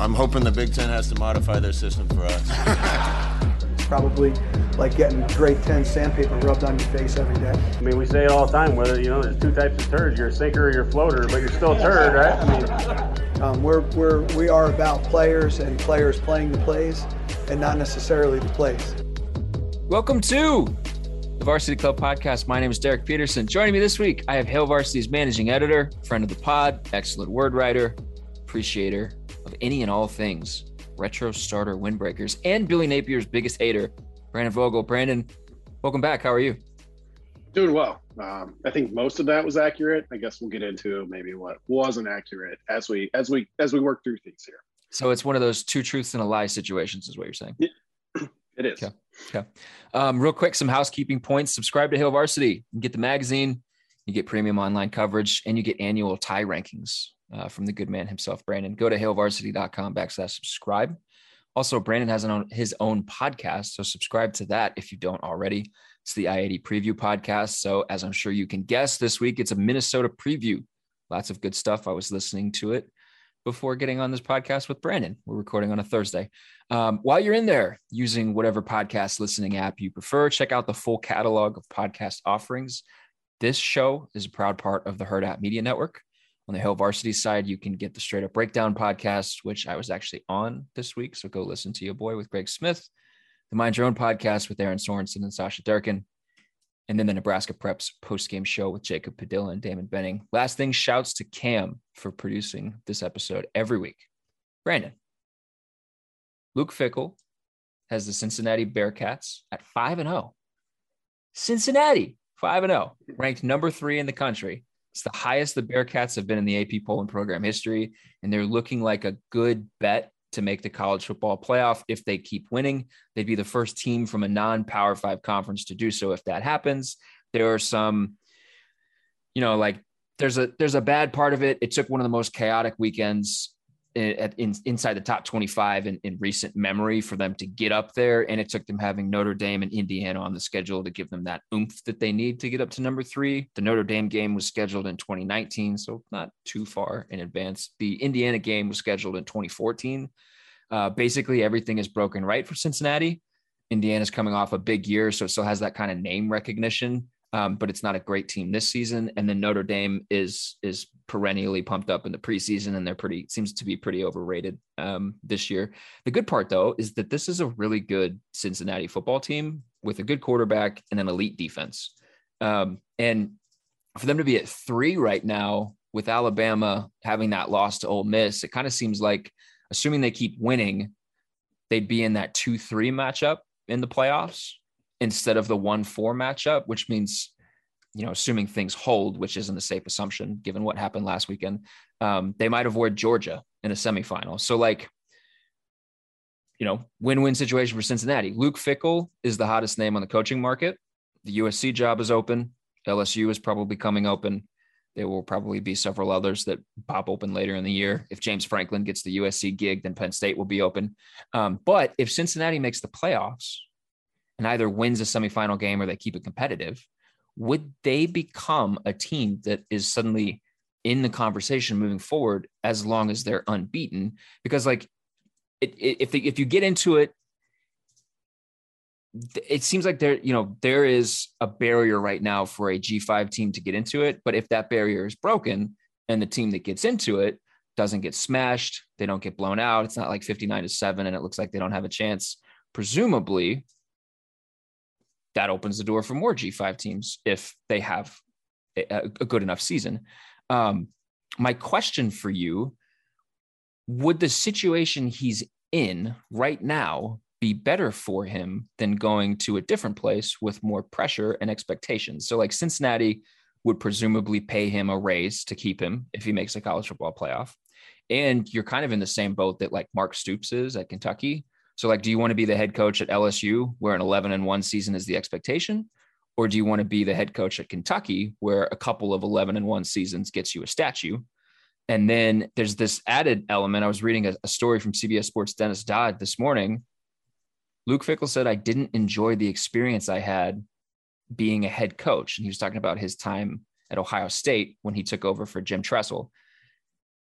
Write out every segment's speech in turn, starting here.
I'm hoping the Big Ten has to modify their system for us. it's Probably like getting grade 10 sandpaper rubbed on your face every day. I mean, we say it all the time, whether, you know, there's two types of turds. You're a sinker or you're a floater, but you're still a turd, right? I mean, Um, we're, we're, we are about players and players playing the plays and not necessarily the plays. Welcome to the Varsity Club podcast. My name is Derek Peterson. Joining me this week, I have Hail Varsity's managing editor, friend of the pod, excellent word writer, appreciator of any and all things retro starter windbreakers, and Billy Napier's biggest hater, Brandon Vogel. Brandon, welcome back. How are you? Doing well. Um, I think most of that was accurate. I guess we'll get into maybe what wasn't accurate as we as we as we work through things here. So it's one of those two truths and a lie situations, is what you're saying. It is. Okay. Okay. Um, real quick, some housekeeping points. Subscribe to Hail Varsity. You get the magazine, you get premium online coverage, and you get annual tie rankings uh, from the good man himself, Brandon. Go to hailvarsity.com backslash subscribe. Also, Brandon has own, his own podcast, so subscribe to that if you don't already. It's the I-80 Preview Podcast. So, as I'm sure you can guess, this week it's a Minnesota preview. Lots of good stuff. I was listening to it before getting on this podcast with Brandon. We're recording on a Thursday. Um, while you're in there using whatever podcast listening app you prefer, check out the full catalog of podcast offerings. This show is a proud part of the Hurrdat Media Network. On the Hail Varsity side, you can get the Straight Up Breakdown podcast, which I was actually on this week. So go listen to your boy with Greg Smith, the Mind Your Own podcast with Aaron Sorensen and Sasha Durkin, and then the Nebraska Preps post game show with Jacob Padilla and Damon Benning. Last thing, shouts to Cam for producing this episode every week. Brandon, Luke Fickell has the Cincinnati Bearcats at 5 and 0. Cincinnati, 5 and 0, ranked number 3 in the country. It's the highest the Bearcats have been in the AP poll polling program history and they're looking like a good bet to make the college football playoff if they keep winning. They'd be the first team from a non-power 5 conference to do so if that happens. There are some you know like there's a there's a bad part of it. It took one of the most chaotic weekends in, in, inside the top 25 in, in recent memory for them to get up there. And it took them having Notre Dame and Indiana on the schedule to give them that oomph that they need to get up to number three. The Notre Dame game was scheduled in 2019, so not too far in advance. The Indiana game was scheduled in 2014. Uh, basically, everything is broken right for Cincinnati. Indiana's coming off a big year, so it still has that kind of name recognition um, but it's not a great team this season. And then Notre Dame is is perennially pumped up in the preseason, and they're pretty seems to be pretty overrated um, this year. The good part though is that this is a really good Cincinnati football team with a good quarterback and an elite defense. Um, and for them to be at three right now with Alabama having that loss to Ole Miss, it kind of seems like, assuming they keep winning, they'd be in that two three matchup in the playoffs instead of the one four matchup, which means, you know, assuming things hold, which isn't a safe assumption given what happened last weekend, um, they might avoid Georgia in a semifinal. So, like, you know, win win situation for Cincinnati. Luke Fickell is the hottest name on the coaching market. The USC job is open. LSU is probably coming open. There will probably be several others that pop open later in the year. If James Franklin gets the USC gig, then Penn State will be open. Um, but if Cincinnati makes the playoffs, and either wins a semifinal game or they keep it competitive, would they become a team that is suddenly in the conversation moving forward as long as they're unbeaten? Because like it, it, if they, if you get into it, it seems like there you know there is a barrier right now for a G5 team to get into it, but if that barrier is broken and the team that gets into it doesn't get smashed, they don't get blown out. It's not like 59 to 7 and it looks like they don't have a chance. Presumably, that opens the door for more G5 teams if they have a, a good enough season. Um, my question for you would the situation he's in right now be better for him than going to a different place with more pressure and expectations? So, like Cincinnati would presumably pay him a raise to keep him if he makes a college football playoff. And you're kind of in the same boat that like Mark Stoops is at Kentucky. So, like, do you want to be the head coach at LSU, where an 11 and one season is the expectation? Or do you want to be the head coach at Kentucky, where a couple of 11 and one seasons gets you a statue? And then there's this added element. I was reading a, a story from CBS Sports Dennis Dodd this morning. Luke Fickell said, I didn't enjoy the experience I had being a head coach. And he was talking about his time at Ohio State when he took over for Jim Tressel.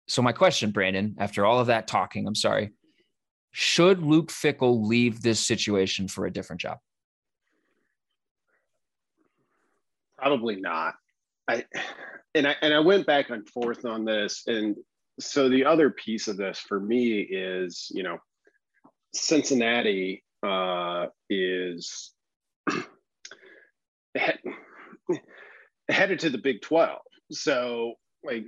So, my question, Brandon, after all of that talking, I'm sorry, should Luke Fickell leave this situation for a different job? Probably not. I and I and I went back and forth on this, and so the other piece of this for me is, you know, Cincinnati uh, is headed to the Big 12. So like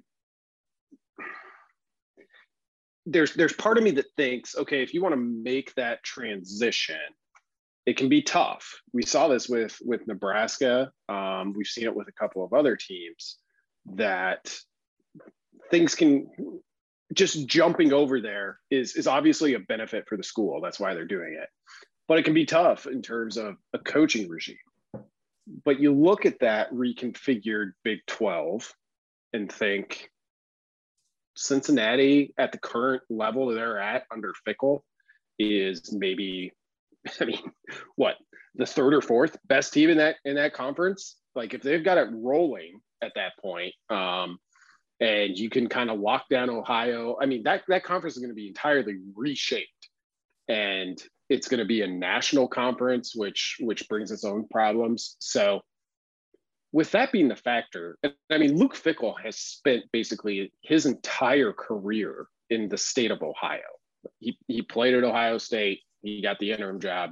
there's there's part of me that thinks, okay, if you want to make that transition, it can be tough. We saw this with with Nebraska. Um, we've seen it with a couple of other teams that things can just jumping over there is is obviously a benefit for the school. That's why they're doing it. But it can be tough in terms of a coaching regime but you look at that reconfigured Big 12 and think Cincinnati at the current level they're at under Fickell is maybe, I mean, what the third or fourth best team in that in that conference. Like if they've got it rolling at that point, um, and you can kind of lock down Ohio. I mean that that conference is going to be entirely reshaped, and it's going to be a national conference, which which brings its own problems. So, with that being the factor, I mean, Luke Fickell has spent basically his entire career in the state of Ohio. He he played at Ohio State. He got the interim job.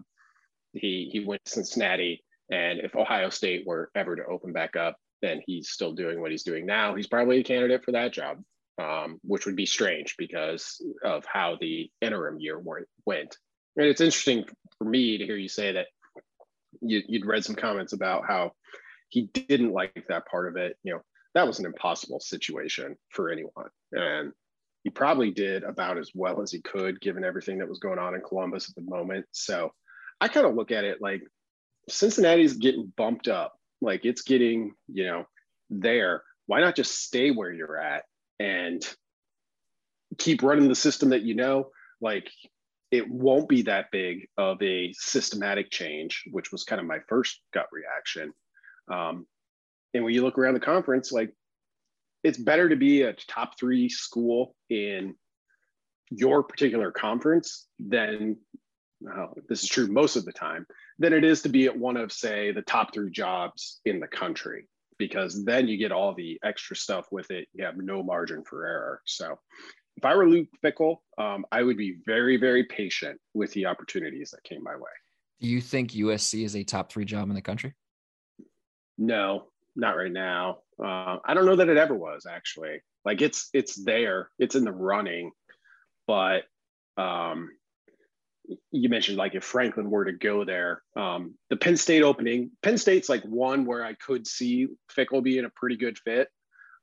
He he went to Cincinnati, and if Ohio State were ever to open back up, then he's still doing what he's doing now. He's probably a candidate for that job, um, which would be strange because of how the interim year went. And it's interesting for me to hear you say that you, you, would read some comments about how he didn't like that part of it. You know, that was an impossible situation for anyone. And he probably did about as well as he could given everything that was going on in Columbus at the moment. So I kind of look at it like Cincinnati's getting bumped up. Like it's getting, you know, there. Why not just stay where you're at and keep running the system that you know? Like it won't be that big of a systematic change, which was kind of my first gut reaction. Um, and when you look around the conference, like it's better to be a top three school in your particular conference than well, this is true most of the time than it is to be at one of say the top three jobs in the country because then you get all the extra stuff with it you have no margin for error so if I were Luke Fickell, um, I would be very, very patient with the opportunities that came my way. Do you think USC is a top three job in the country? No, not right now. Uh, I don't know that it ever was actually. Like it's it's there, it's in the running, but um, you mentioned like if Franklin were to go there, um, the Penn State opening, Penn State's like one where I could see Fickell being a pretty good fit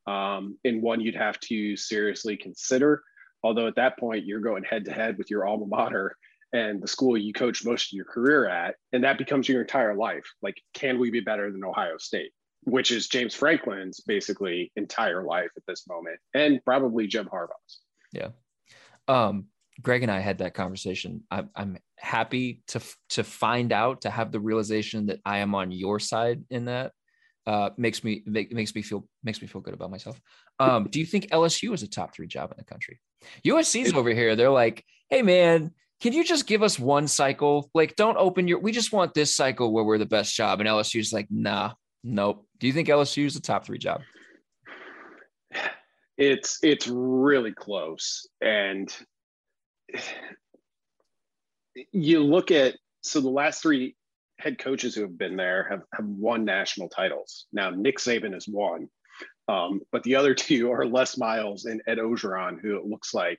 um, and one you'd have to seriously consider. Although at that point, you're going head to head with your alma mater and the school you coached most of your career at, and that becomes your entire life. Like, can we be better than Ohio State? Which is James Franklin's basically entire life at this moment, and probably Jim Harbaugh's. Yeah. Um, Greg and I had that conversation. I'm, I'm happy to to find out to have the realization that I am on your side in that uh, makes me make, makes me feel makes me feel good about myself. Um, do you think LSU is a top three job in the country? USC's over here. They're like, hey man, can you just give us one cycle? Like, don't open your. We just want this cycle where we're the best job. And LSU's like, nah, nope. Do you think LSU is a top three job? It's it's really close, and you look at so the last three head coaches who have been there have, have won national titles. Now, Nick Saban has won, um, but the other two are Les Miles and Ed Orgeron, who it looks like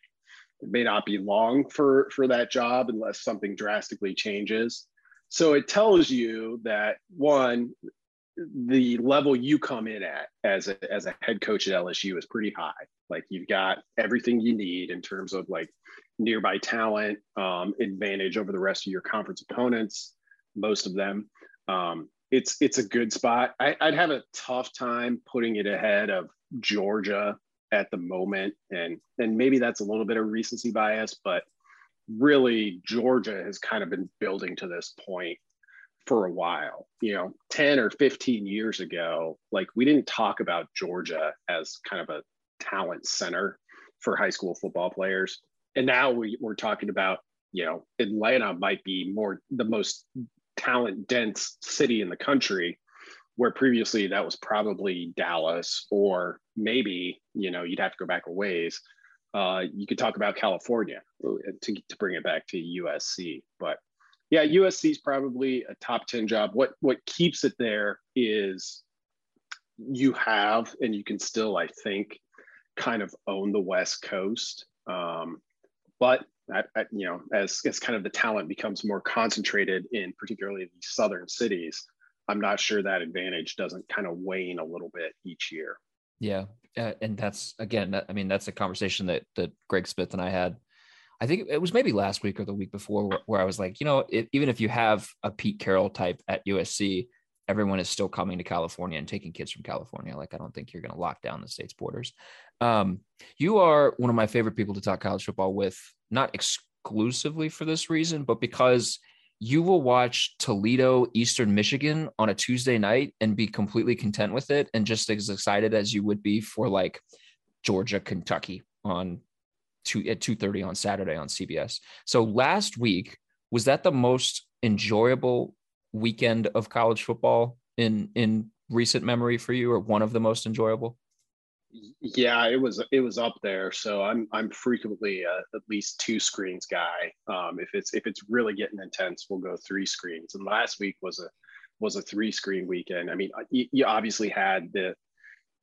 it may not be long for, for that job unless something drastically changes. So it tells you that one, the level you come in at as a, as a head coach at LSU is pretty high. Like you've got everything you need in terms of like nearby talent, um, advantage over the rest of your conference opponents, most of them. Um, it's it's a good spot. I, would have a tough time putting it ahead of Georgia at the moment, and and maybe that's a little bit of recency bias, but really Georgia has kind of been building to this point for a while. You know, 10 or 15 years ago, like we didn't talk about Georgia as kind of a talent center for high school football players. And now we, we're talking about, you know, Atlanta might be more the most talent dense city in the country, where previously that was probably Dallas or maybe, you know, you'd have to go back a ways. Uh, you could talk about California uh, to, to bring it back to USC. But yeah, USC is probably a top 10 job. What what keeps it there is you have, and you can still, I think, kind of own the West Coast. Um, but I, I, you know, as as kind of the talent becomes more concentrated in particularly the southern cities, I'm not sure that advantage doesn't kind of wane a little bit each year. Yeah, uh, and that's again, that, I mean, that's a conversation that that Greg Smith and I had. I think it was maybe last week or the week before where, where I was like, you know, it, even if you have a Pete Carroll type at USC, everyone is still coming to California and taking kids from California. Like, I don't think you're going to lock down the state's borders. Um, you are one of my favorite people to talk college football with, not exclusively for this reason, but because you will watch Toledo, Eastern Michigan on a Tuesday night and be completely content with it and just as excited as you would be for like Georgia, Kentucky on two at 2:30 on Saturday on CBS. So last week, was that the most enjoyable weekend of college football in in recent memory for you or one of the most enjoyable? Yeah, it was it was up there. So I'm I'm frequently a, at least two screens guy. Um, if it's if it's really getting intense, we'll go three screens. And last week was a was a three screen weekend. I mean, you, obviously had the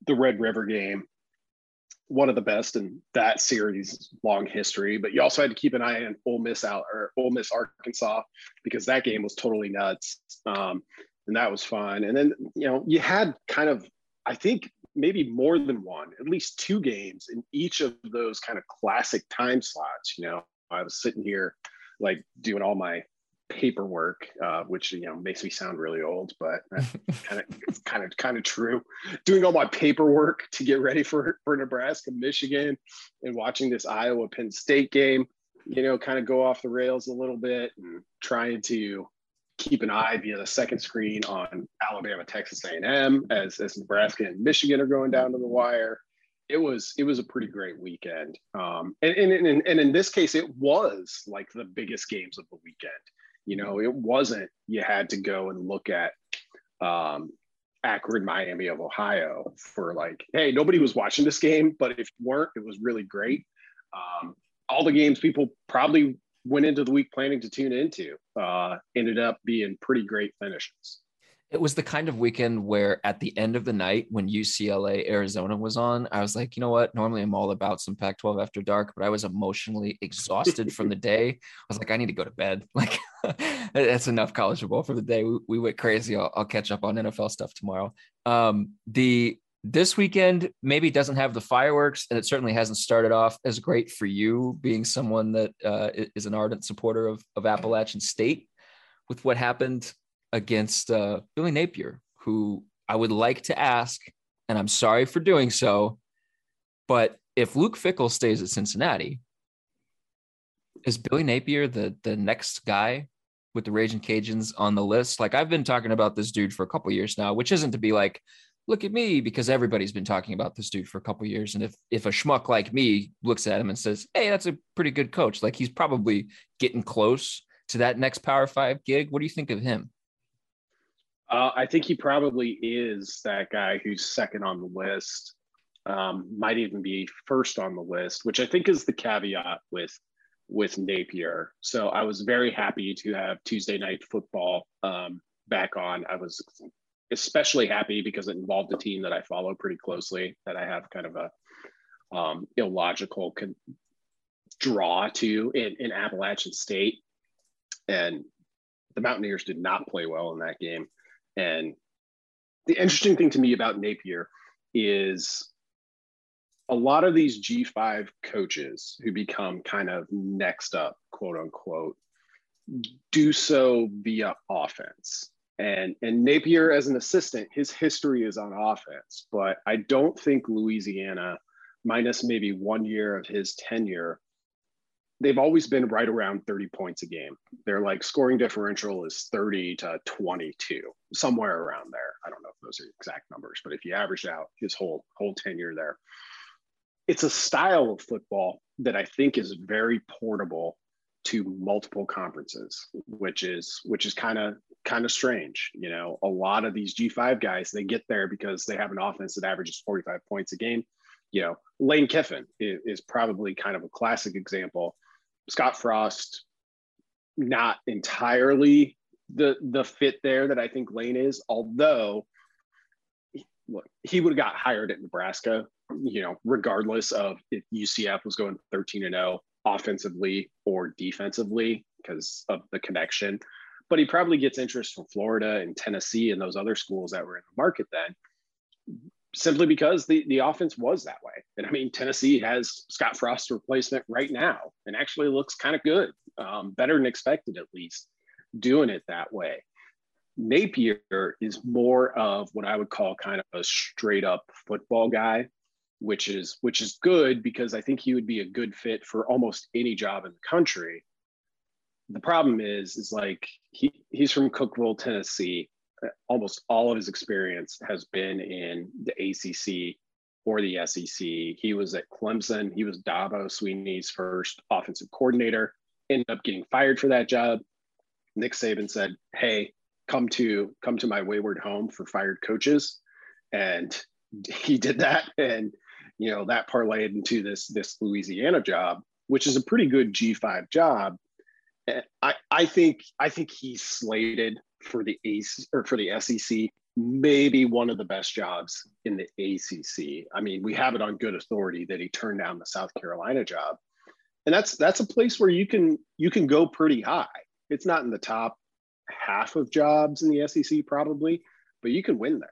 the Red River game, one of the best in that series long history. But you also had to keep an eye on Ole Miss out or Ole Miss Arkansas because that game was totally nuts, um, and that was fun. And then you know you had kind of I think maybe more than one, at least two games in each of those kind of classic time slots. You know, I was sitting here like doing all my paperwork, uh, which you know makes me sound really old, but kind of kind of kind of true. Doing all my paperwork to get ready for for Nebraska, Michigan, and watching this Iowa Penn State game, you know, kind of go off the rails a little bit and trying to keep an eye via the second screen on Alabama, Texas A&M as, as Nebraska and Michigan are going down to the wire. It was it was a pretty great weekend, um, and, and, and and in this case, it was like the biggest games of the weekend. You know, it wasn't you had to go and look at um, Akron, Miami of Ohio for like, hey, nobody was watching this game, but if you weren't, it was really great. Um, all the games people probably went into the week planning to tune into uh, ended up being pretty great finishes. It was the kind of weekend where at the end of the night when UCLA Arizona was on, I was like, you know what? Normally I'm all about some Pac 12 after dark, but I was emotionally exhausted from the day. I was like, I need to go to bed. Like, that's enough college football for the day. We, we went crazy. I'll, I'll, catch up on NFL stuff tomorrow. Um, the this weekend maybe doesn't have the fireworks and it certainly hasn't started off as great for you being someone that uh, is an ardent supporter of, of appalachian state with what happened against uh, billy napier who i would like to ask and i'm sorry for doing so but if luke fickell stays at cincinnati is billy napier the the next guy with the raging cajuns on the list? Like i've been talking about this dude for a couple years now which isn't to be like look at me because everybody's been talking about this dude for a couple years and if if a schmuck like me looks at him and says hey that's a pretty good coach like he's probably getting close to that next power five gig. What do you think of him? Uh, i think he probably is that guy who's second on the list. Um, might even be first on the list which i think is the caveat with with napier. So i was very happy to have tuesday night football um, back on. I was especially happy because it involved a team that I follow pretty closely, that I have kind of a um, illogical con- draw to in, in Appalachian State. And the Mountaineers did not play well in that game. And the interesting thing to me about Napier is a lot of these G5 coaches who become kind of next up, quote unquote, do so via offense. And and Napier as an assistant, his history is on offense, but I don't think Louisiana, minus maybe one year of his tenure, they've always been right around 30 points a game. Their like scoring differential is 30 to 22, somewhere around there. I don't know if those are exact numbers, but if you average out his whole whole tenure there, it's a style of football that I think is very portable to multiple conferences, which is which is kind of kind of strange. You know, a lot of these G5 guys they get there because they have an offense that averages 45 points a game. You know, Lane Kiffin is, is probably kind of a classic example. Scott Frost, not entirely the the fit there that I think Lane is, although look, he would have got hired at Nebraska, you know, regardless of if UCF was going 13 and 0 offensively or defensively because of the connection. But he probably gets interest from Florida and Tennessee and those other schools that were in the market then, simply because the, the offense was that way. And I mean, Tennessee has Scott Frost replacement right now and actually looks kind of good, um, better than expected at least, doing it that way. Napier is more of what I would call kind of a straight up football guy which is which is good because I think he would be a good fit for almost any job in the country. The problem is, is like he he's from Cookeville, Tennessee. Uh, almost all of his experience has been in the ACC or the SEC. He was at Clemson. He was Dabo Swinney's first offensive coordinator. Ended up getting fired for that job. Nick Saban said, "Hey, come to come to my wayward home for fired coaches," and he did that. And you know that parlayed into this this Louisiana job, which is a pretty good G5 job. Eh, I, I think I think he's slated for the ACE or for the SEC, maybe one of the best jobs in the ACC. I mean, we have it on good authority that he turned down the South Carolina job, and that's that's a place where you can you can go pretty high. It's not in the top half of jobs in the SEC probably, but you can win there.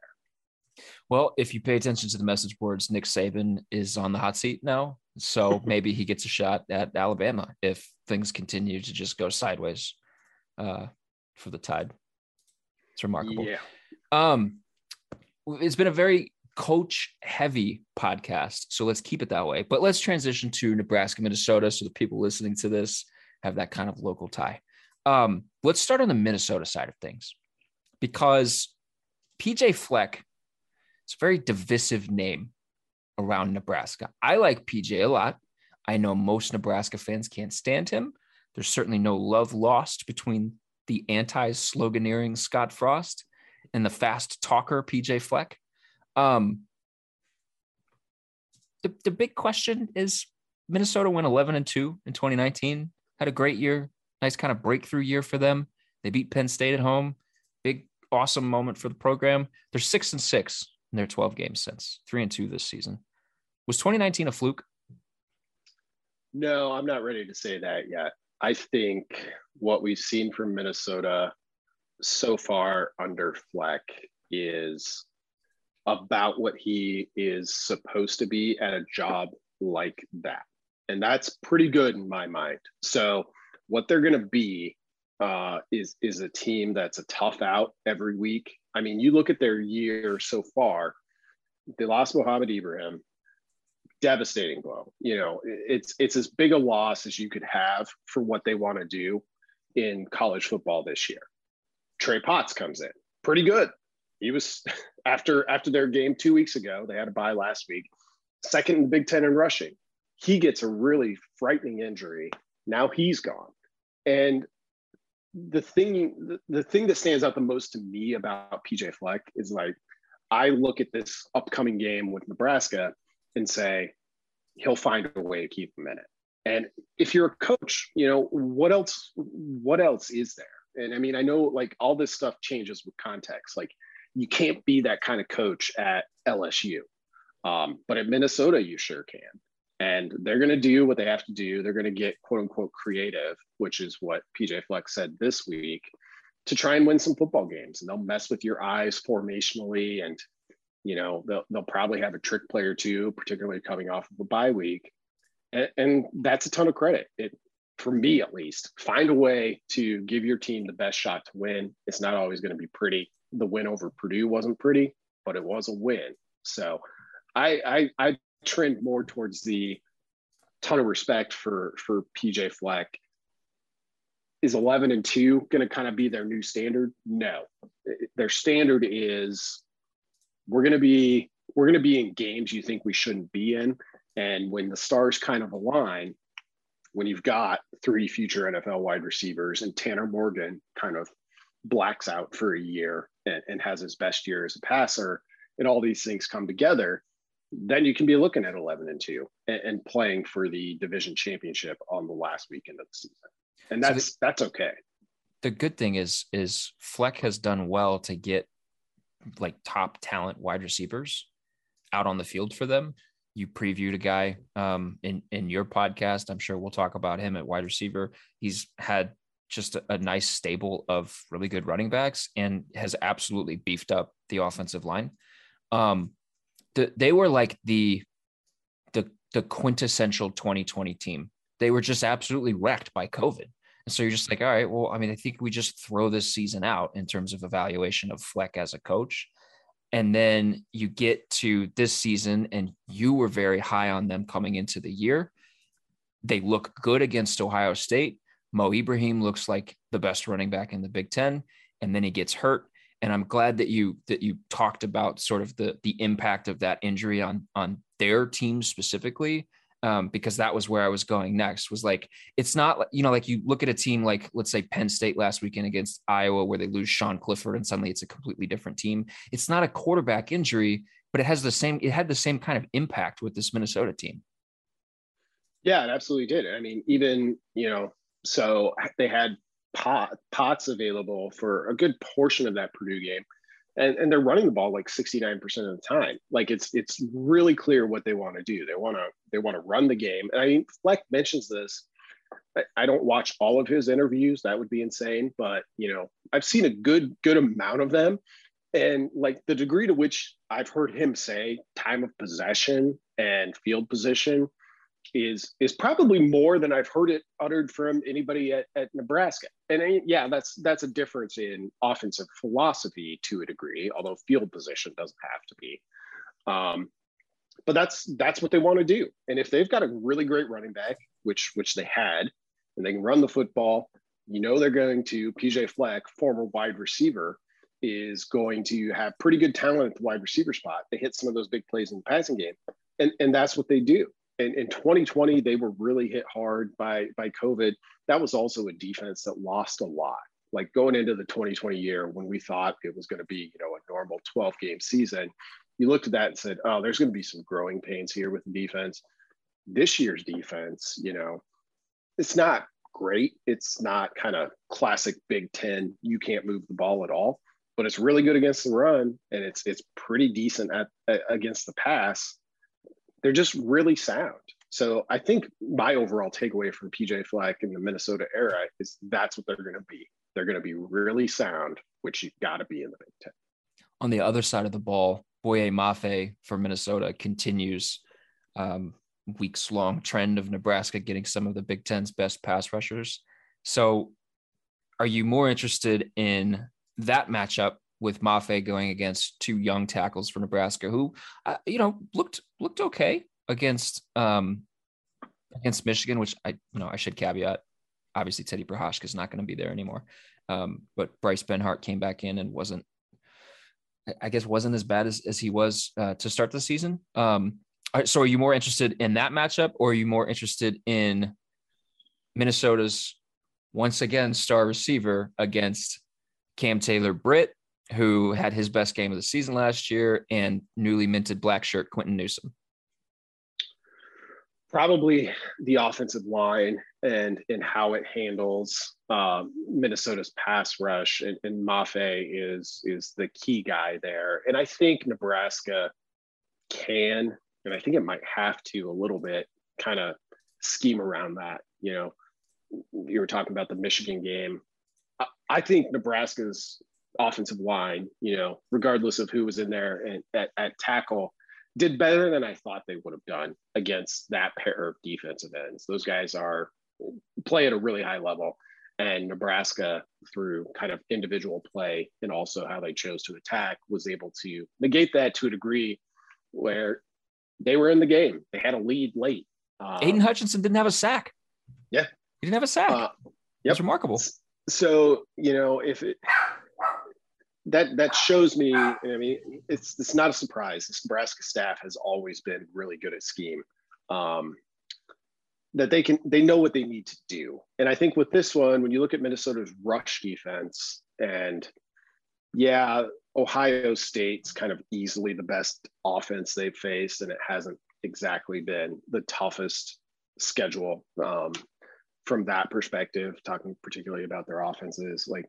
Well, if you pay attention to the message boards, Nick Saban is on the hot seat now. So maybe he gets a shot at Alabama if things continue to just go sideways uh, for the Tide. It's remarkable. Yeah. Um, it's been a very coach heavy podcast. So let's keep it that way. But let's transition to Nebraska, Minnesota. So the people listening to this have that kind of local tie. Um, let's start on the Minnesota side of things because PJ Fleck it's a very divisive name around Nebraska. I like PJ a lot. I know most Nebraska fans can't stand him. There's certainly no love lost between the anti sloganeering Scott Frost and the fast talker PJ Fleck. Um, the, the big question is Minnesota went 11 and 2 in 2019, had a great year, nice kind of breakthrough year for them. They beat Penn State at home, big, awesome moment for the program. They're six and six in their 12 games since, three and two this season. Was 2019 a fluke? No, I'm not ready to say that yet. I think what we've seen from Minnesota so far under Fleck is about what he is supposed to be at a job like that. And that's pretty good in my mind. So, what they're going to be uh, is is a team that's a tough out every week. I mean, you look at their year so far. They lost Mohamed Ibrahim, devastating blow. You know, it's it's as big a loss as you could have for what they want to do in college football this year. Trey Potts comes in, pretty good. He was after after their game two weeks ago. They had a bye last week, second in Big Ten in rushing. He gets a really frightening injury. Now he's gone, and the thing the, thing that stands out the most to me about PJ Fleck is like I look at this upcoming game with Nebraska and say he'll find a way to keep him in it. And if you're a coach, you know what else? What else is there? And I mean, I know like all this stuff changes with context. Like you can't be that kind of coach at LSU, um, but at Minnesota you sure can and they're going to do what they have to do. They're going to get quote unquote creative, which is what PJ Fleck said this week, to try and win some football games. And they'll mess with your eyes formationally. And You know, they'll, they'll probably have a trick player too, particularly coming off of a bye week. And, and that's a ton of credit. It, for me at least, find a way to give your team the best shot to win. It's not always going to be pretty. The win over Purdue wasn't pretty, but it was a win. So I, I, I trend more towards the ton of respect for for PJ Fleck. Is 11 and 2 going to kind of be their new standard? No. Their standard is we're going to be we're going to be in games you think we shouldn't be in and when the stars kind of align when you've got three future NFL wide receivers and Tanner Morgan kind of blacks out for a year and, and has his best year as a passer and all these things come together then you can be looking at 11 and 2 and, and, playing for the division championship on the last weekend of the season. And that's so the, that's okay. The good thing is is fleck has done well to get like top talent wide receivers out on the field for them. You previewed a guy um, in in your podcast. I'm sure we'll talk about him at wide receiver. He's had just a, a nice stable of really good running backs and has absolutely beefed up the offensive line. Um, the, they were like the the the quintessential 2020 team. They were just absolutely wrecked by COVID. And so you're just like, all right, well, I mean, I think we just throw this season out in terms of evaluation of Fleck as a coach. And then you get to this season, and you were very high on them coming into the year. They look good against Ohio State. Mo Ibrahim looks like the best running back in the Big Ten, and then he gets hurt and I'm glad that you that you talked about sort of the the impact of that injury on on their team specifically um, because that was where I was going next was like it's not you know like you look at a team like let's say Penn State last weekend against Iowa where they lose Sean Clifford and suddenly it's a completely different team. It's not a quarterback injury, but it has the same it had the same kind of impact with this Minnesota team. Yeah, it absolutely did. I mean, even you know, so they had pot, Potts available for a good portion of that Purdue game. And, and they're running the ball like 69% of the time. Like it's it's really clear what they want to do. They want to they want to run the game. And I mean, Fleck mentions this. I, I don't watch all of his interviews. That would be insane. But you know, I've seen a good good amount of them. And like the degree to which I've heard him say time of possession and field position is is probably more than I've heard it uttered from anybody at, at Nebraska. And yeah, that's that's a difference in offensive philosophy to a degree, although field position doesn't have to be. Um, but that's that's what they want to do. And if they've got a really great running back, which which they had, and they can run the football, you know they're going to PJ Fleck, former wide receiver, is going to have pretty good talent at the wide receiver spot. They hit some of those big plays in the passing game. And, and that's what they do in, in 2020 they were really hit hard by by covid. That was also a defense that lost a lot. Like going into the 2020 year when we thought it was going to be you know a normal 12 game season you looked at that and said oh there's going to be some growing pains here with the defense. This year's defense you know it's not great. It's not kind of classic big 10 you can't move the ball at all but it's really good against the run and it's it's pretty decent at, at against the pass they're just really sound. So I think my overall takeaway from PJ Fleck in the Minnesota era is that's what they're going to be. They're going to be really sound, which you've got to be in the Big Ten. On the other side of the ball, Boye Mafe for Minnesota continues um, weeks long trend of Nebraska getting some of the Big Ten's best pass rushers. So, are you more interested in that matchup with Mafe going against two young tackles for Nebraska, who, uh, you know, looked looked okay against um, against Michigan, which I you know I should caveat. Obviously, Teddy Prochazka is not going to be there anymore, um, but Bryce Benhart came back in and wasn't, I guess, wasn't as bad as, as he was uh, to start the season. Um, so, are you more interested in that matchup, or are you more interested in Minnesota's once again star receiver against Cam Taylor Britt who had his best game of the season last year, and newly minted black shirt Quinton Newsome? Probably the offensive line and and how it handles um, Minnesota's pass rush, and, and Mafe is is the key guy there. And I think Nebraska can, and I think it might have to a little bit, kind of scheme around that. You know, you were talking about the Michigan game. I think Nebraska's offensive line, you know, regardless of who was in there and at, at tackle, did better than I thought they would have done against that pair of defensive ends. Those guys are play at a really high level. And Nebraska, through kind of individual play and also how they chose to attack, was able to negate that to a degree where they were in the game. They had a lead late. Um, Aidan Hutchinson didn't have a sack. Yeah. He didn't have a sack. Uh, yep. That's remarkable. So, you know, if it, that that shows me. I mean, it's it's not a surprise. This Nebraska staff has always been really good at scheme. Um, that they can they know what they need to do, and I think with this one, when you look at Minnesota's rush defense, and yeah, Ohio State's kind of easily the best offense they've faced, and it hasn't exactly been the toughest schedule um, from that perspective. Talking particularly about their offenses, like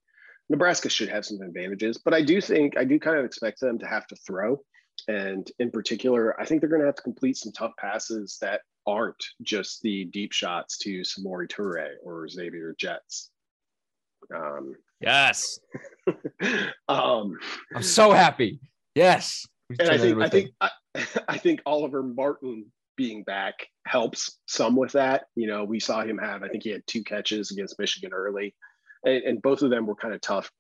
Nebraska should have some advantages, but I do think I do kind of expect them to have to throw. And in particular, I think they're going to have to complete some tough passes that aren't just the deep shots to Samori Toure or Zavier Betts. Um, yes. um, I'm so happy. Yes. And I think I think I, I think Oliver Martin being back helps some with that. You know, we saw him have I think he had two catches against Michigan early and, and both of them were kind of tough,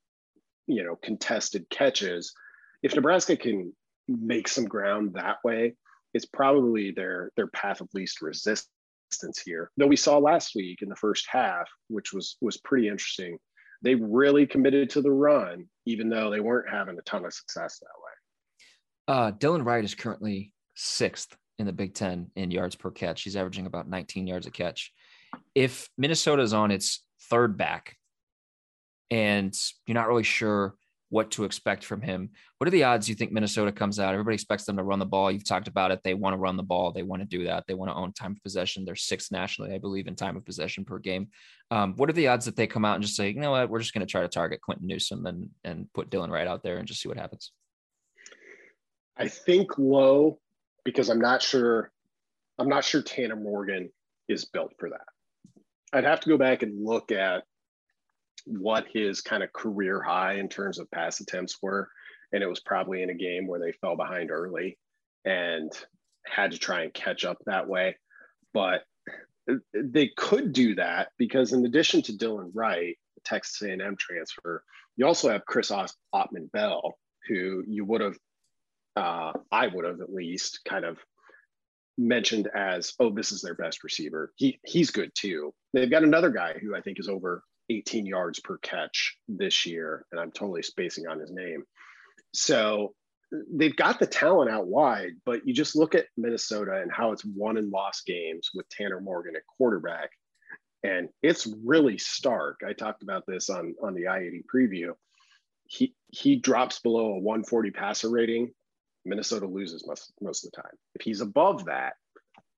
you know, contested catches. If Nebraska can make some ground that way, it's probably their their path of least resistance here. Though we saw last week in the first half, which was was pretty interesting, they really committed to the run, even though they weren't having a ton of success that way. Uh, Dylan Wright is currently sixth in the Big Ten in yards per catch. He's averaging about 19 yards a catch. If Minnesota is on its third back and you're not really sure what to expect from him. What are the odds you think Minnesota comes out? Everybody expects them to run the ball. You've talked about it. They want to run the ball. They want to do that. They want to own time of possession. They're sixth nationally, I believe, in time of possession per game. Um, what are the odds that they come out and just say, you know what, we're just going to try to target Quinton Newsome and and put Dylan Wright out there and just see what happens? I think low because I'm not sure. I'm not sure Tanner Morgan is built for that. I'd have to go back and look at what his kind of career high in terms of pass attempts were. And it was probably in a game where they fell behind early and had to try and catch up that way. But they could do that because in addition to Dylan Wright, the Texas A&M transfer, you also have Chris Autman-Bell, who you would have, uh, I would have at least kind of mentioned as, oh, this is their best receiver. He he's good too. They've got another guy who I think is over 18 yards per catch this year, and I'm totally spacing on his name. So they've got the talent out wide, but you just look at Minnesota and how it's won and lost games with Tanner Morgan at quarterback, and it's really stark. I talked about this on on the I-80 preview. He he drops below a 140 passer rating. Minnesota loses most, most of the time. If he's above that,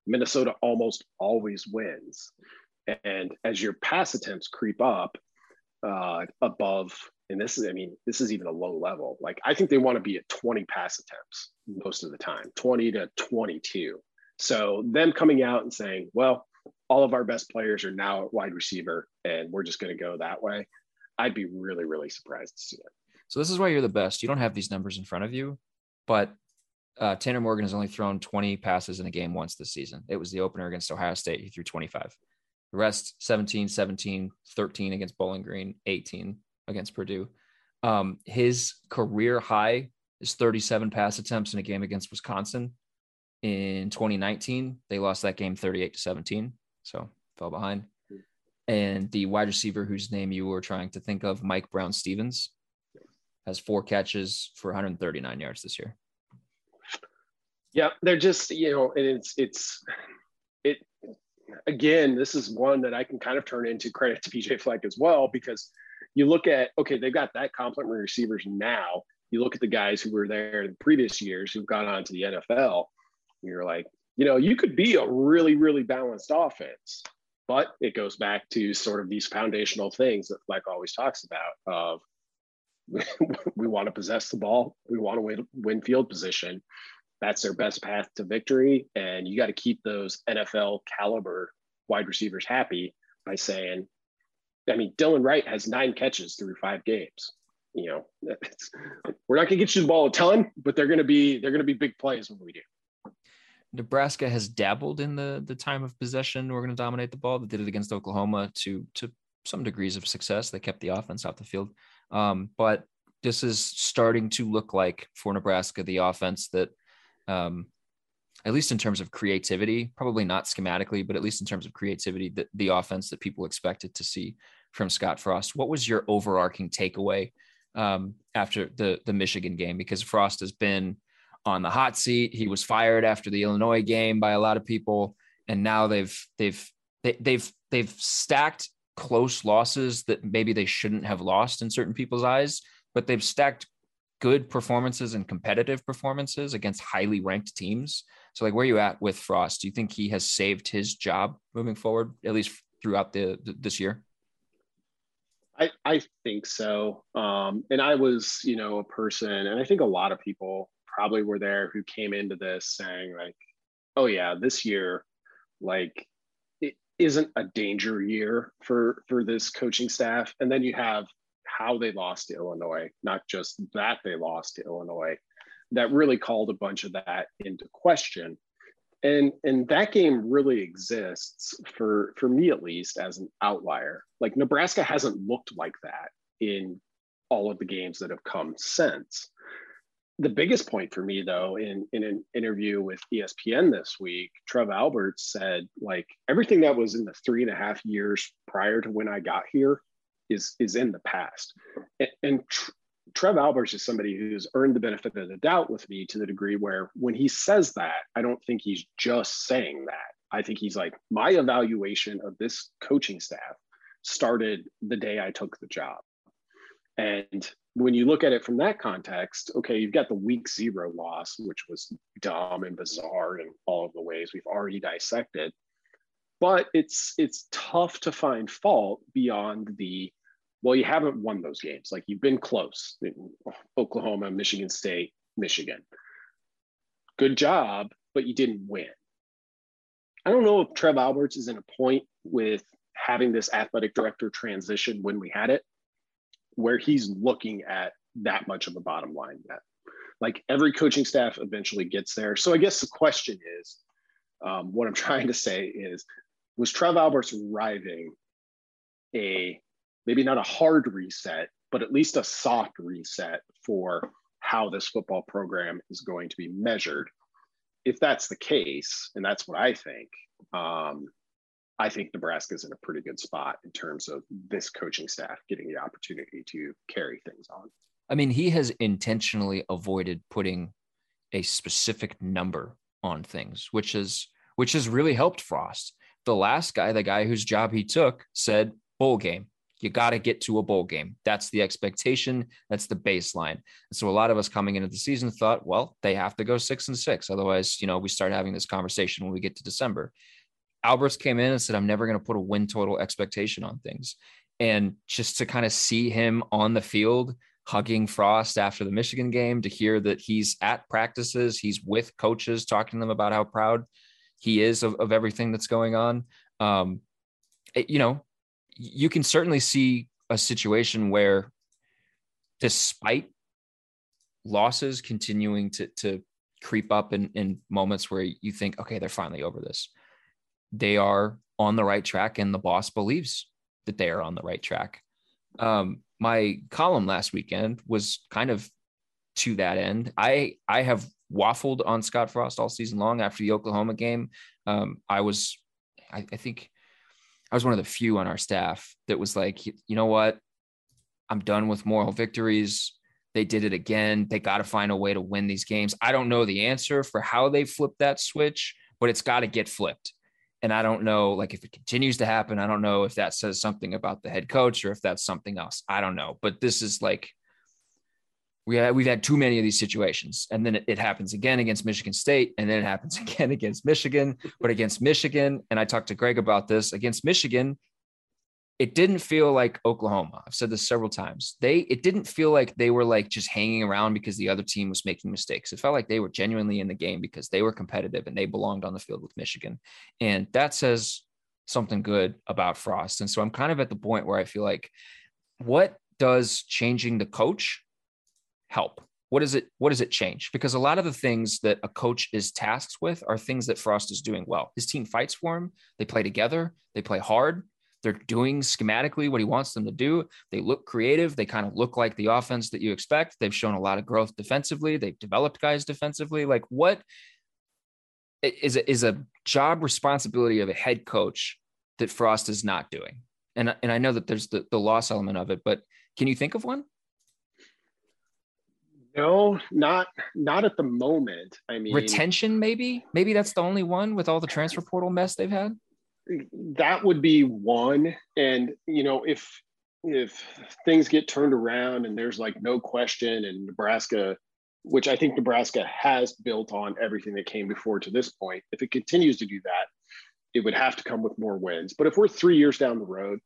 Minnesota almost always wins. And as your pass attempts creep up uh, above, and this is, I mean, this is even a low level. Like I think they want to be at 20 pass attempts most of the time, 20 to 22. So them coming out and saying, well, all of our best players are now at wide receiver and we're just going to go that way. I'd be really, really surprised to see it. So this is why you're the best. You don't have these numbers in front of you, but uh, Tanner Morgan has only thrown 20 passes in a game once this season. It was the opener against Ohio State. He threw 25. The rest 17, 17, 13 against Bowling Green, 18 against Purdue. Um, his career high is 37 pass attempts in a game against Wisconsin in 2019. They lost that game 38 to 17, so fell behind. And the wide receiver whose name you were trying to think of, Mike Brown Stephens, has four catches for 139 yards this year. Yeah, they're just you know, and it's it's it again, this is one that I can kind of turn into credit to PJ Fleck as well, because you look at, okay, they've got that complementary receivers now. You look at the guys who were there in previous years who've gone on to the NFL. you're like, you know, you could be a really, really balanced offense, but it goes back to sort of these foundational things that Fleck always talks about of we want to possess the ball, we want to win, win field position, that's their best path to victory. And you got to keep those NFL caliber wide receivers happy by saying, I mean, Dylan Wright has nine catches through five games. you know, we're not going to get you the ball a ton, but they're going to be they're going to be big plays when we do. Nebraska has dabbled in the the time of possession. We're going to dominate the ball. They did it against Oklahoma to to some degrees of success. They kept the offense off the field, um, but this is starting to look like for Nebraska the offense that, um, at least in terms of creativity, probably not schematically, but at least in terms of creativity, the, the offense that people expected to see from Scott Frost. What was your overarching takeaway um, after the the Michigan game? Because Frost has been on the hot seat. He was fired after the Illinois game by a lot of people, and now they've they've they, have they've they've stacked close losses that maybe they shouldn't have lost in certain people's eyes, but they've stacked good performances and competitive performances against highly ranked teams. So, like, where are you at with Frost? Do you think he has saved his job moving forward, at least throughout the, the this year? I, I think so. Um, and I was, you know, a person, and I think a lot of people probably were there who came into this saying, like, oh, yeah, this year, like, it isn't a danger year for for this coaching staff. And then you have how they lost to Illinois, not just that they lost to Illinois, that really called a bunch of that into question. And and that game really exists for for me at least as an outlier. Like nebraska hasn't looked like that in all of the games that have come since. The biggest point for me though in in an interview with espn this week trev alberts said like everything that was in the three and a half years prior to when i got here is is in the past and, and Trev Alberts is somebody who's earned the benefit of the doubt with me to the degree where when he says that, I don't think he's just saying that. I think he's like, my evaluation of this coaching staff started the day I took the job. And when you look at it from that context, okay, you've got the week zero loss, which was dumb and bizarre in all of the ways we've already dissected. But it's it's tough to find fault beyond the well, you haven't won those games. Like you've been close. Oklahoma, Michigan State, Michigan. Good job, but you didn't win. I don't know if Trev Alberts is in a point with having this athletic director transition when we had it, where he's looking at that much of a bottom line yet. Like every coaching staff eventually gets there. So I guess the question is um, what I'm trying to say is was Trev Alberts arriving a maybe not a hard reset, but at least a soft reset for how this football program is going to be measured. If that's the case, and that's what I think, um, I think Nebraska's in a pretty good spot in terms of this coaching staff getting the opportunity to carry things on. I mean, he has intentionally avoided putting a specific number on things, which is which has really helped Frost. The last guy, the guy whose job he took, said bowl game you got to get to a bowl game. That's the expectation. That's the baseline. And so a lot of us coming into the season thought, well, they have to go six and six. Otherwise, you know, we start having this conversation when we get to December. Alberts came in and said, I'm never going to put a win total expectation on things. And just to kind of see him on the field hugging Frost after the Michigan game, to hear that he's at practices, he's with coaches, talking to them about how proud he is of, of everything that's going on. Um, it, you know, you can certainly see a situation where despite losses continuing to to creep up in, in moments where you think, okay, they're finally over this. They are on the right track, and the boss believes that they are on the right track. Um, my column last weekend was kind of to that end. I I have waffled on Scott Frost all season long after the Oklahoma game. Um, I was, I, I think I was one of the few on our staff that was like, you know what? I'm done with moral victories. They did it again. They got to find a way to win these games. I don't know the answer for how they flipped that switch, but it's got to get flipped. And I don't know, like, if it continues to happen, I don't know if that says something about the head coach or if that's something else. I don't know. But this is like, we have, we've had too many of these situations and then it, it, happens again against michigan state and then it happens again against michigan but against michigan and i talked to greg about this against michigan it didn't feel like oklahoma. I've said this several times. They it didn't feel like they were like just hanging around because the other team was making mistakes. It felt like they were genuinely in the game because they were competitive and they belonged on the field with michigan. And that says something good about frost. And so i'm kind of at the point where i feel like what does changing the coach help? What does it what does it change? Because a lot of the things that a coach is tasked with are things that Frost is doing well. His team fights for him. They play together. They play hard. They're doing schematically what he wants them to do. They look creative. They kind of look like the offense that you expect. They've shown a lot of growth defensively. They've developed guys defensively. Like what is a, is a job responsibility of a head coach that Frost is not doing? And, and I know that there's the, the loss element of it, but can you think of one? No, not not at the moment. I mean, retention maybe. Maybe that's the only one with all the transfer portal mess they've had. That would be one, and you know, if if things get turned around and there's like no question, and Nebraska, which I think Nebraska has built on everything that came before to this point, if it continues to do that, it would have to come with more wins. But if we're three years down the road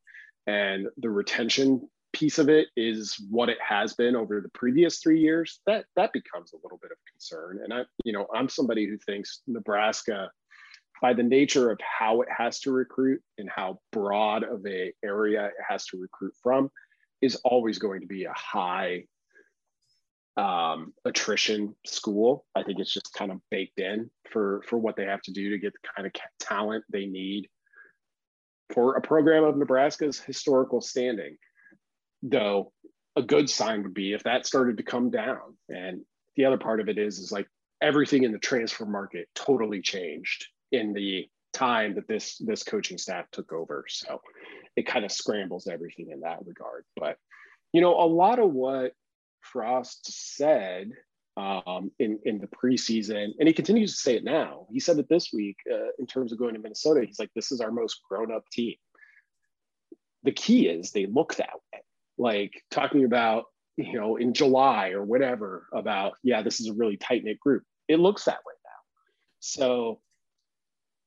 and the retention piece of it is what it has been over the previous three years, that that becomes a little bit of concern. And I, you know, I'm somebody who thinks Nebraska, by the nature of how it has to recruit and how broad of a area it has to recruit from, is always going to be a high um, attrition school. I think it's just kind of baked in for for what they have to do to get the kind of talent they need for a program of Nebraska's historical standing though a good sign would be if that started to come down. And the other part of it is is like everything in the transfer market totally changed in the time that this this coaching staff took over. So it kind of scrambles everything in that regard. But you know a lot of what frost said um, in in the preseason and he continues to say it now. He said it this week uh, in terms of going to minnesota. He's like this is our most grown up team. The key is they look that way like talking about you know in july or whatever about yeah this is a really tight knit group. It looks that way now. So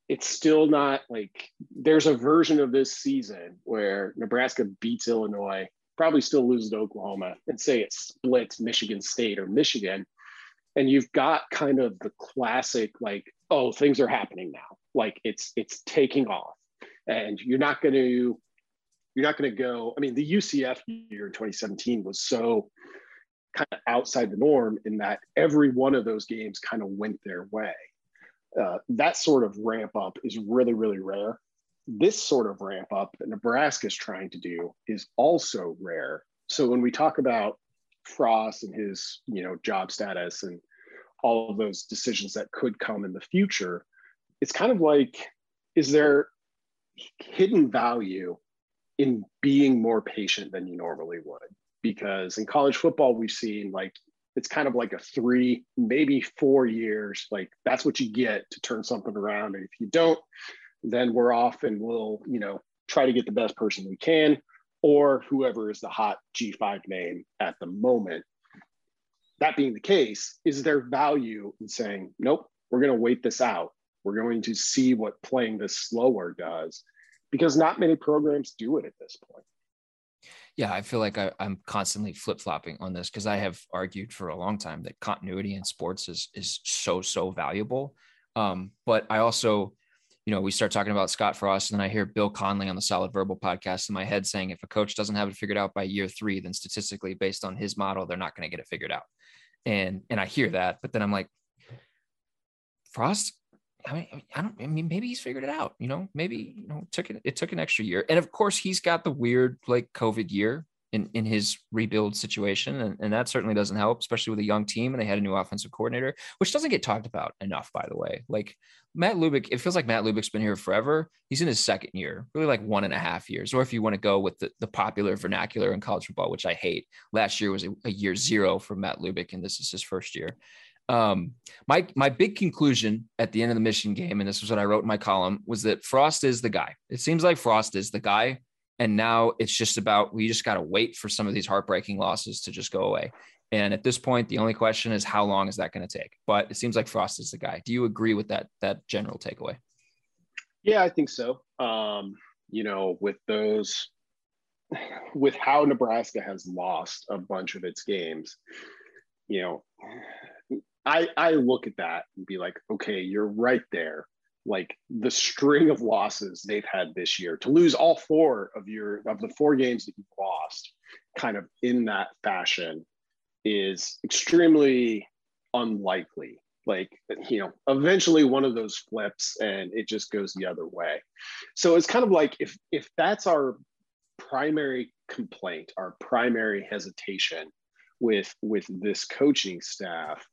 it's still not like there's a version of this season where nebraska beats illinois probably still loses to oklahoma and say it splits michigan state or michigan and you've got kind of the classic like oh things are happening now. Like it's it's taking off and you're not going to you're not going to go. I mean, the UCF year in 2017 was so kind of outside the norm in that every one of those games kind of went their way. Uh, that sort of ramp up is really, really rare. This sort of ramp up that Nebraska is trying to do is also rare. So when we talk about Frost and his, you know, job status and all of those decisions that could come in the future, it's kind of like, is there hidden value in being more patient than you normally would. Because in college football, we've seen like it's kind of like a three, maybe four years. Like that's what you get to turn something around. And if you don't, then we're off and we'll, you know, try to get the best person we can or whoever is the hot G5 name at the moment. That being the case, is there value in saying, nope, we're going to wait this out? We're going to see what playing this slower does because not many programs do it at this point. Yeah, I feel like I, am constantly flip flopping on this because I have argued for a long time that continuity in sports is is so so valuable. Um, but I also, you know, we start talking about Scott Frost, and then I hear Bill Connelly on the Solid Verbal podcast in my head saying, if a coach doesn't have it figured out by year three, then statistically, based on his model, they're not going to get it figured out. And and I hear that, but then I'm like, Frost I mean, I don't. I mean, maybe he's figured it out. You know, maybe you know, it took it. It took an extra year, and of course, he's got the weird like COVID year in in his rebuild situation, and, and that certainly doesn't help, especially with a young team. And they had a new offensive coordinator, which doesn't get talked about enough, by the way. Like Matt Lubick, it feels like Matt Lubick's been here forever. He's in his second year, really like one and a half years, or if you want to go with the, the popular vernacular in college football, which I hate. Last year was a, a year zero for Matt Lubick, and this is his first year. Um, my my big conclusion at the end of the Michigan game, and this was what I wrote in my column, was that Frost is the guy. It seems like Frost is the guy, and now it's just about we just got to wait for some of these heartbreaking losses to just go away. And at this point, the only question is how long is that going to take? But it seems like Frost is the guy. Do you agree with that that general takeaway? Yeah, I think so. Um, you know, with those, with how Nebraska has lost a bunch of its games, you know, I I look at that and be like, okay, you're right there. Like the string of losses they've had this year to lose all four of your of the four games that you've lost kind of in that fashion is extremely unlikely. Like, you know, eventually one of those flips and it just goes the other way. So it's kind of like if if that's our primary complaint, our primary hesitation with with this coaching staff,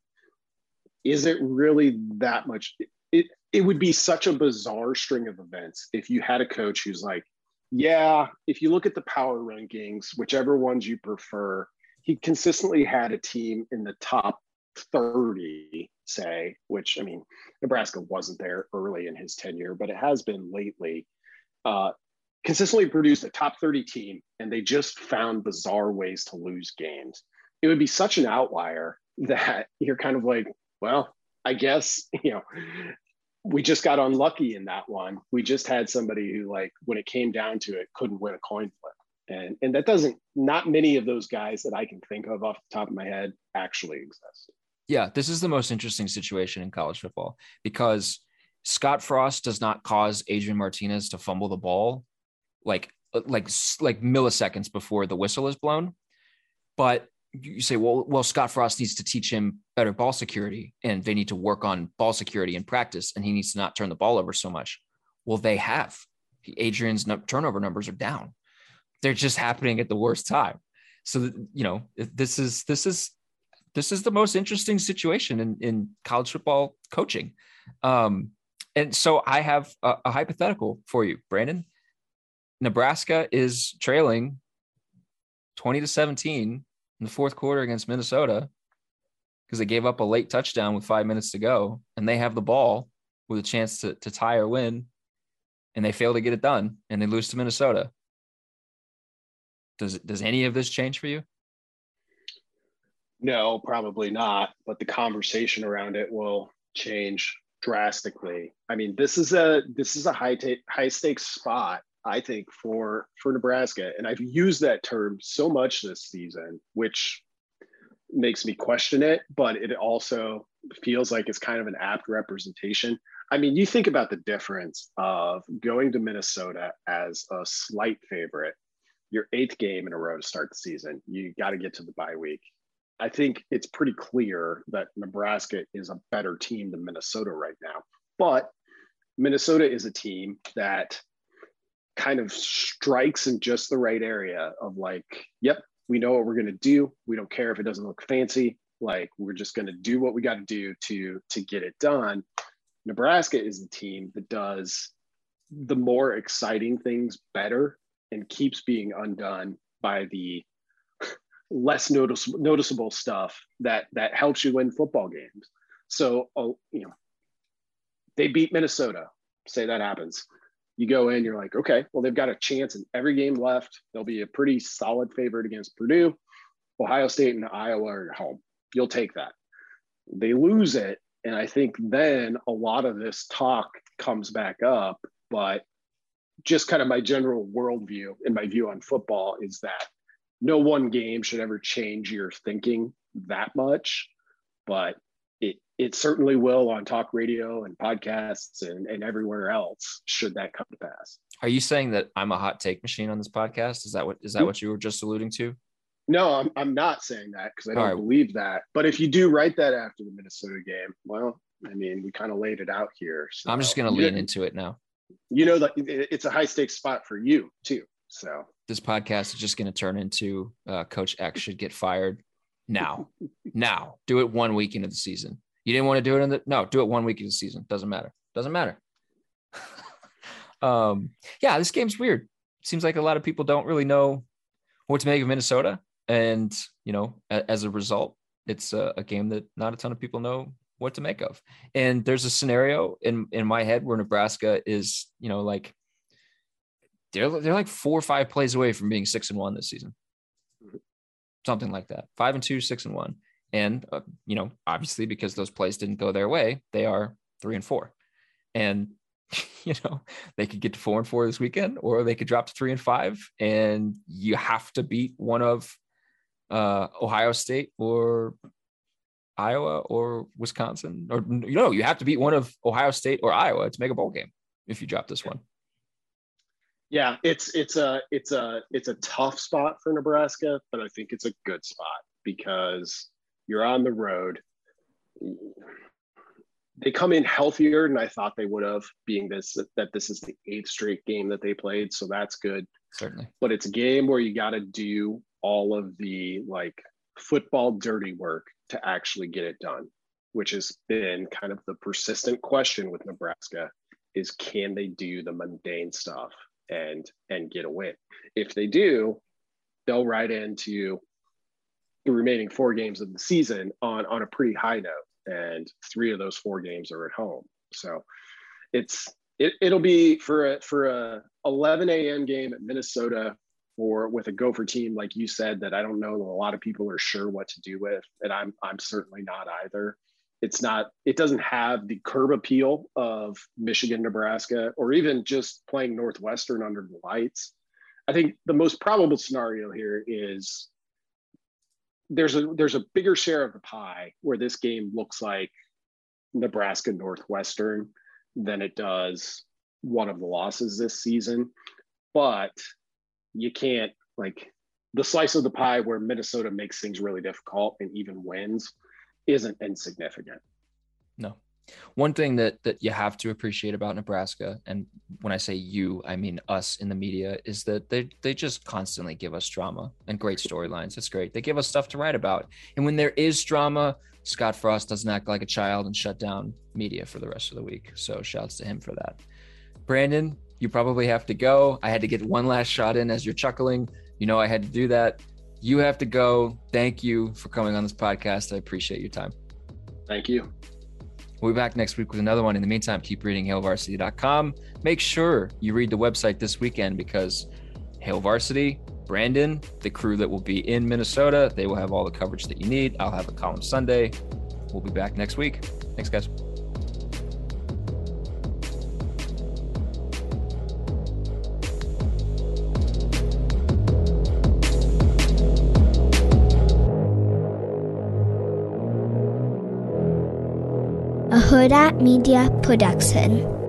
is it really that much it it would be such a bizarre string of events if you had a coach who's like, yeah, if you look at the power rankings, whichever ones you prefer, he consistently had a team in the top 30, say, which I mean, Nebraska wasn't there early in his tenure, but it has been lately. Uh, consistently produced a top 30 team, and they just found bizarre ways to lose games. It would be such an outlier that you're kind of like, well, I guess, you know, we just got unlucky in that one. We just had somebody who, like, when it came down to it, couldn't win a coin flip. And, and that doesn't, not many of those guys that I can think of off the top of my head actually exist. Yeah, this is the most interesting situation in college football because Scott Frost does not cause Adrian Martinez to fumble the ball like like like milliseconds before the whistle is blown. But you say, well, well, Scott Frost needs to teach him better ball security, and they need to work on ball security in practice, and he needs to not turn the ball over so much. Well, they have. Adrian's turnover numbers are down. They're just happening at the worst time. So you know, this is this is this is the most interesting situation in in college football coaching. Um, and so I have a, a hypothetical for you, Brandon. Nebraska is trailing 20 to 17 in the fourth quarter against Minnesota because they gave up a late touchdown with five minutes to go and they have the ball with a chance to, to tie or win and they fail to get it done and they lose to Minnesota. Does does any of this change for you? No, probably not. But the conversation around it will change drastically. I mean, this is a this is a high ta- high stakes spot I think for for Nebraska, and I've used that term so much this season, which makes me question it, but it also feels like it's kind of an apt representation. I mean, you think about the difference of going to Minnesota as a slight favorite, your eighth game in a row to start the season. You got to get to the bye week. I think it's pretty clear that Nebraska is a better team than Minnesota right now. But Minnesota is a team that kind of strikes in just the right area of like, yep, we know what we're going to do. We don't care if it doesn't look fancy. Like we're just going to do what we got to do to to get it done. Nebraska is the team that does the more exciting things better and keeps being undone by the less noticeable noticeable stuff that that helps you win football games. So, oh, you know, they beat Minnesota. Say that happens you go in, you're like, okay, well, they've got a chance in every game left. They'll be a pretty solid favorite against Purdue. Ohio State and Iowa are at home. You'll take that. They lose it. And I think then a lot of this talk comes back up. But just kind of my general worldview and my view on football is that no one game should ever change your thinking that much. But it certainly will on talk radio and podcasts and, and everywhere else should that come to pass. Are you saying that i'm a hot take machine on this podcast? Is that what is that what you were just alluding to? No i'm, I'm not saying that because i don't right. believe that. But if you do write that after the minnesota game well i mean we kind of laid it out here so i'm just going to lean into it now. You know that it's a high stakes spot for you too so. This podcast is just going to turn into uh, coach x should get fired now. Now. Do it one week into the season you didn't want to do it in the no, do it one week of the season. Doesn't matter. Doesn't matter. um, yeah, this game's weird. Seems like a lot of people don't really know what to make of Minnesota, and you know, a, as a result, it's a, a game that not a ton of people know what to make of. And there's a scenario in in my head where Nebraska is, you know, like they're they're like four or five plays away from being six and one this season, something like that. Five and two, six and one. And, uh, you know, obviously because those plays didn't go their way, they are three and four. And, you know, they could get to four and four this weekend, or they could drop to three and five. And you have to beat one of uh, Ohio State or Iowa or Wisconsin, or you know, you have to beat one of Ohio State or Iowa to make a bowl game if you drop this one. Yeah, it's it's a it's a it's a tough spot for Nebraska, but I think it's a good spot because you're on the road. They come in healthier than I thought they would have, being this that this is the eighth straight game that they played, so that's good. Certainly, but it's a game where you got to do all of the like football dirty work to actually get it done, which has been kind of the persistent question with Nebraska: is can they do the mundane stuff? and and get a win. If they do, they'll ride into the remaining four games of the season on on a pretty high note, and three of those four games are at home. So it's it, it'll be for a for a 11 a.m. game at Minnesota for with a Gopher team like you said that I don't know a lot of people are sure what to do with, and I'm I'm certainly not either it's not it doesn't have the curb appeal of michigan nebraska or even just playing northwestern under the lights i think the most probable scenario here is there's a there's a bigger share of the pie where this game looks like nebraska northwestern than it does one of the losses this season but you can't like the slice of the pie where minnesota makes things really difficult and even wins isn't insignificant. No. One thing that that you have to appreciate about Nebraska, and when I say you, I mean us in the media, is that they they just constantly give us drama and great storylines. It's great. They give us stuff to write about. And when there is drama, Scott Frost doesn't act like a child and shut down media for the rest of the week. So shouts to him for that. Brandon, you probably have to go. I had to get one last shot in as you're chuckling. You know I had to do that. You have to go. Thank you for coming on this podcast. I appreciate your time. Thank you. We'll be back next week with another one. In the meantime, keep reading HailVarsity.com. Make sure you read the website this weekend because Hail Varsity, Brandon, the crew that will be in Minnesota, they will have all the coverage that you need. I'll have a column Sunday. We'll be back next week. Thanks, guys. Hurrdat Media Production.